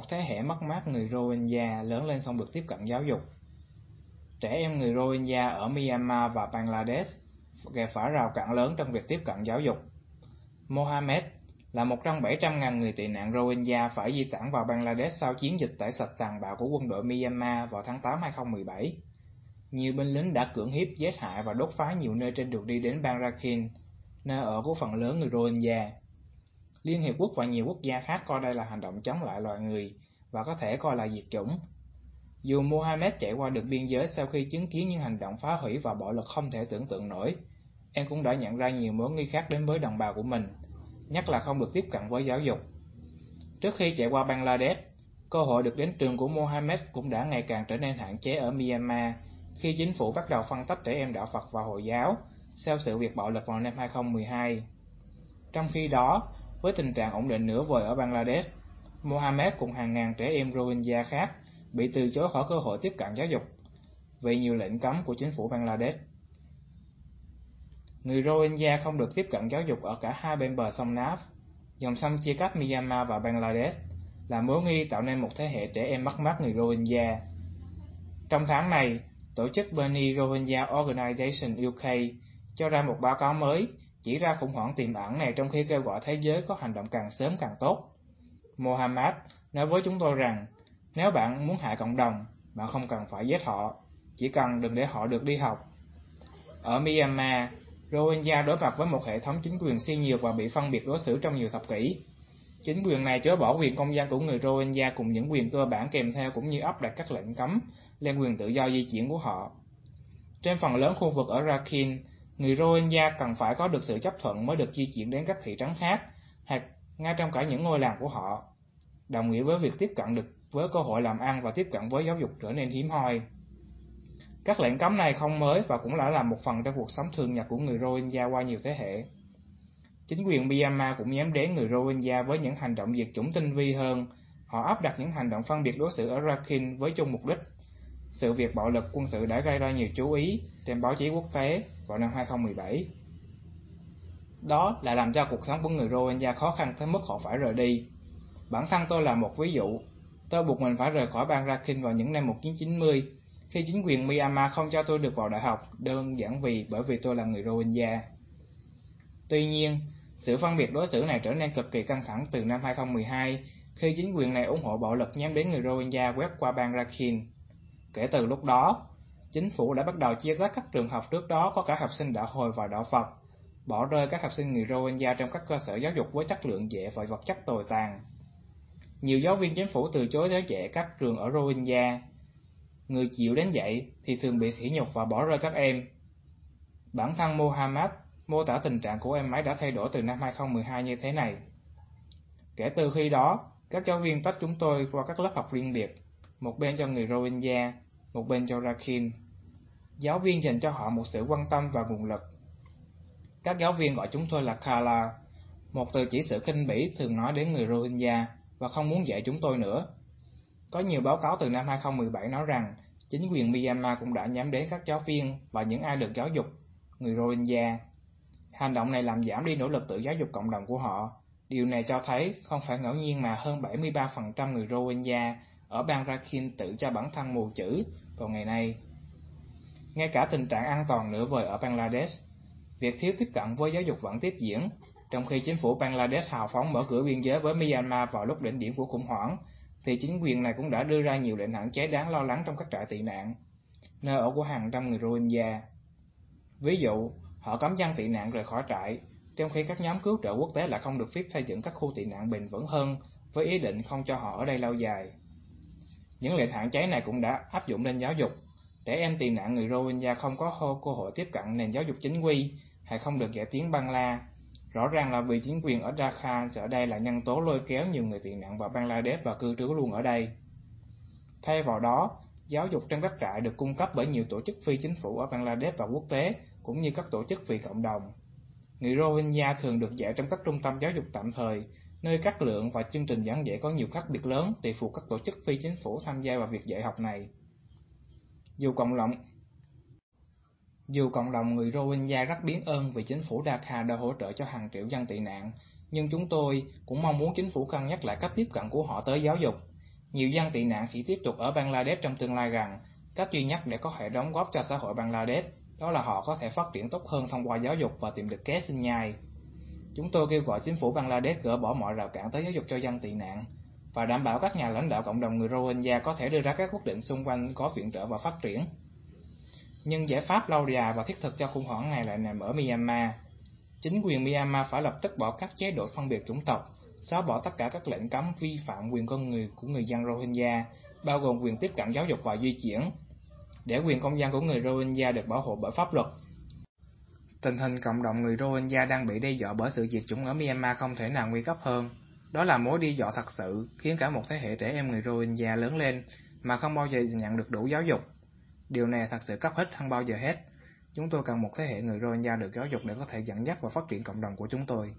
một thế hệ mất mát người Rohingya lớn lên không được tiếp cận giáo dục. Trẻ em người Rohingya ở Myanmar và Bangladesh gặp phải rào cản lớn trong việc tiếp cận giáo dục. Mohammed là một trong 700.000 người tị nạn Rohingya phải di tản vào Bangladesh sau chiến dịch tẩy sạch tàn bạo của quân đội Myanmar vào tháng 8 2017. Nhiều binh lính đã cưỡng hiếp, giết hại và đốt phá nhiều nơi trên đường đi đến bang nơi ở của phần lớn người Rohingya. Liên Hiệp Quốc và nhiều quốc gia khác coi đây là hành động chống lại loài người và có thể coi là diệt chủng. Dù Mohammed chạy qua được biên giới sau khi chứng kiến những hành động phá hủy và bạo lực không thể tưởng tượng nổi, em cũng đã nhận ra nhiều mối nguy khác đến với đồng bào của mình, nhất là không được tiếp cận với giáo dục. Trước khi chạy qua Bangladesh, cơ hội được đến trường của Mohammed cũng đã ngày càng trở nên hạn chế ở Myanmar khi chính phủ bắt đầu phân tách trẻ em đạo Phật và Hồi giáo sau sự việc bạo lực vào năm 2012. Trong khi đó, với tình trạng ổn định nửa vời ở Bangladesh, Mohammed cùng hàng ngàn trẻ em Rohingya khác bị từ chối khỏi cơ hội tiếp cận giáo dục vì nhiều lệnh cấm của chính phủ Bangladesh. Người Rohingya không được tiếp cận giáo dục ở cả hai bên bờ sông Naf, dòng sông chia cắt Myanmar và Bangladesh, là mối nghi tạo nên một thế hệ trẻ em mất mát người Rohingya. Trong tháng này, tổ chức Bernie Rohingya Organization UK cho ra một báo cáo mới chỉ ra khủng hoảng tiềm ẩn này trong khi kêu gọi thế giới có hành động càng sớm càng tốt. Mohammed nói với chúng tôi rằng, nếu bạn muốn hại cộng đồng, bạn không cần phải giết họ, chỉ cần đừng để họ được đi học. Ở Myanmar, Rohingya đối mặt với một hệ thống chính quyền siêu nhiều và bị phân biệt đối xử trong nhiều thập kỷ. Chính quyền này chối bỏ quyền công dân của người Rohingya cùng những quyền cơ bản kèm theo cũng như áp đặt các lệnh cấm lên quyền tự do di chuyển của họ. Trên phần lớn khu vực ở Rakhine, người Rohingya cần phải có được sự chấp thuận mới được di chuyển đến các thị trấn khác, hoặc ngay trong cả những ngôi làng của họ, đồng nghĩa với việc tiếp cận được với cơ hội làm ăn và tiếp cận với giáo dục trở nên hiếm hoi. Các lệnh cấm này không mới và cũng đã là một phần trong cuộc sống thường nhật của người Rohingya qua nhiều thế hệ. Chính quyền Myanmar cũng nhắm đến người Rohingya với những hành động diệt chủng tinh vi hơn. Họ áp đặt những hành động phân biệt đối xử ở Rakhine với chung mục đích. Sự việc bạo lực quân sự đã gây ra nhiều chú ý trên báo chí quốc tế vào năm 2017. Đó là làm cho cuộc sống của người Rohingya khó khăn tới mức họ phải rời đi. Bản thân tôi là một ví dụ. Tôi buộc mình phải rời khỏi bang Rakhine vào những năm 1990 khi chính quyền Myanmar không cho tôi được vào đại học đơn giản vì bởi vì tôi là người Rohingya. Tuy nhiên, sự phân biệt đối xử này trở nên cực kỳ căng thẳng từ năm 2012 khi chính quyền này ủng hộ bạo lực nhắm đến người Rohingya quét qua bang Rakhine. Kể từ lúc đó, chính phủ đã bắt đầu chia tách các trường học trước đó có cả học sinh đạo hồi và đạo Phật, bỏ rơi các học sinh người Rohingya trong các cơ sở giáo dục với chất lượng dễ và vật chất tồi tàn. Nhiều giáo viên chính phủ từ chối giáo dạy các trường ở Rohingya. Người chịu đến dạy thì thường bị sỉ nhục và bỏ rơi các em. Bản thân Mohammed mô tả tình trạng của em ấy đã thay đổi từ năm 2012 như thế này. Kể từ khi đó, các giáo viên tách chúng tôi qua các lớp học riêng biệt, một bên cho người Rohingya, một bên cho Rakhine. Giáo viên dành cho họ một sự quan tâm và nguồn lực. Các giáo viên gọi chúng tôi là Kala, một từ chỉ sự kinh bỉ thường nói đến người Rohingya và không muốn dạy chúng tôi nữa. Có nhiều báo cáo từ năm 2017 nói rằng chính quyền Myanmar cũng đã nhắm đến các giáo viên và những ai được giáo dục, người Rohingya. Hành động này làm giảm đi nỗ lực tự giáo dục cộng đồng của họ. Điều này cho thấy không phải ngẫu nhiên mà hơn 73% người Rohingya ở bang Rakhine tự cho bản thân mù chữ vào ngày nay. Ngay cả tình trạng an toàn nửa vời ở Bangladesh, việc thiếu tiếp cận với giáo dục vẫn tiếp diễn, trong khi chính phủ Bangladesh hào phóng mở cửa biên giới với Myanmar vào lúc đỉnh điểm của khủng hoảng, thì chính quyền này cũng đã đưa ra nhiều lệnh hạn chế đáng lo lắng trong các trại tị nạn, nơi ở của hàng trăm người Rohingya. Ví dụ, họ cấm dân tị nạn rời khỏi trại, trong khi các nhóm cứu trợ quốc tế lại không được phép xây dựng các khu tị nạn bền vững hơn với ý định không cho họ ở đây lâu dài. Những lệnh hạn chế này cũng đã áp dụng lên giáo dục, để em tị nạn người Rohingya không có cơ hội tiếp cận nền giáo dục chính quy hay không được dạy tiếng Bangla. Rõ ràng là vì chính quyền ở Dhaka ở đây là nhân tố lôi kéo nhiều người tị nạn vào Bangladesh và cư trú luôn ở đây. Thay vào đó, giáo dục trong các trại được cung cấp bởi nhiều tổ chức phi chính phủ ở Bangladesh và quốc tế, cũng như các tổ chức vì cộng đồng. Người Rohingya thường được dạy trong các trung tâm giáo dục tạm thời, nơi các lượng và chương trình giảng dạy có nhiều khác biệt lớn tùy thuộc các tổ chức phi chính phủ tham gia vào việc dạy học này. Dù cộng đồng dù cộng đồng người Rohingya rất biết ơn vì chính phủ Dhaka đã hỗ trợ cho hàng triệu dân tị nạn, nhưng chúng tôi cũng mong muốn chính phủ cân nhắc lại cách tiếp cận của họ tới giáo dục. Nhiều dân tị nạn sẽ tiếp tục ở Bangladesh trong tương lai rằng cách duy nhất để có thể đóng góp cho xã hội Bangladesh đó là họ có thể phát triển tốt hơn thông qua giáo dục và tìm được kế sinh nhai. Chúng tôi kêu gọi chính phủ Bangladesh gỡ bỏ mọi rào cản tới giáo dục cho dân tị nạn và đảm bảo các nhà lãnh đạo cộng đồng người Rohingya có thể đưa ra các quyết định xung quanh có viện trợ và phát triển. Nhưng giải pháp lâu dài và thiết thực cho khủng hoảng này lại nằm ở Myanmar. Chính quyền Myanmar phải lập tức bỏ các chế độ phân biệt chủng tộc, xóa bỏ tất cả các lệnh cấm vi phạm quyền con người của người dân Rohingya, bao gồm quyền tiếp cận giáo dục và di chuyển, để quyền công dân của người Rohingya được bảo hộ bởi pháp luật. Tình hình cộng đồng người Rohingya đang bị đe dọa bởi sự diệt chủng ở Myanmar không thể nào nguy cấp hơn. Đó là mối đi dọa thật sự, khiến cả một thế hệ trẻ em người Rohingya lớn lên mà không bao giờ nhận được đủ giáo dục. Điều này thật sự cấp hết hơn bao giờ hết. Chúng tôi cần một thế hệ người Rohingya được giáo dục để có thể dẫn dắt và phát triển cộng đồng của chúng tôi.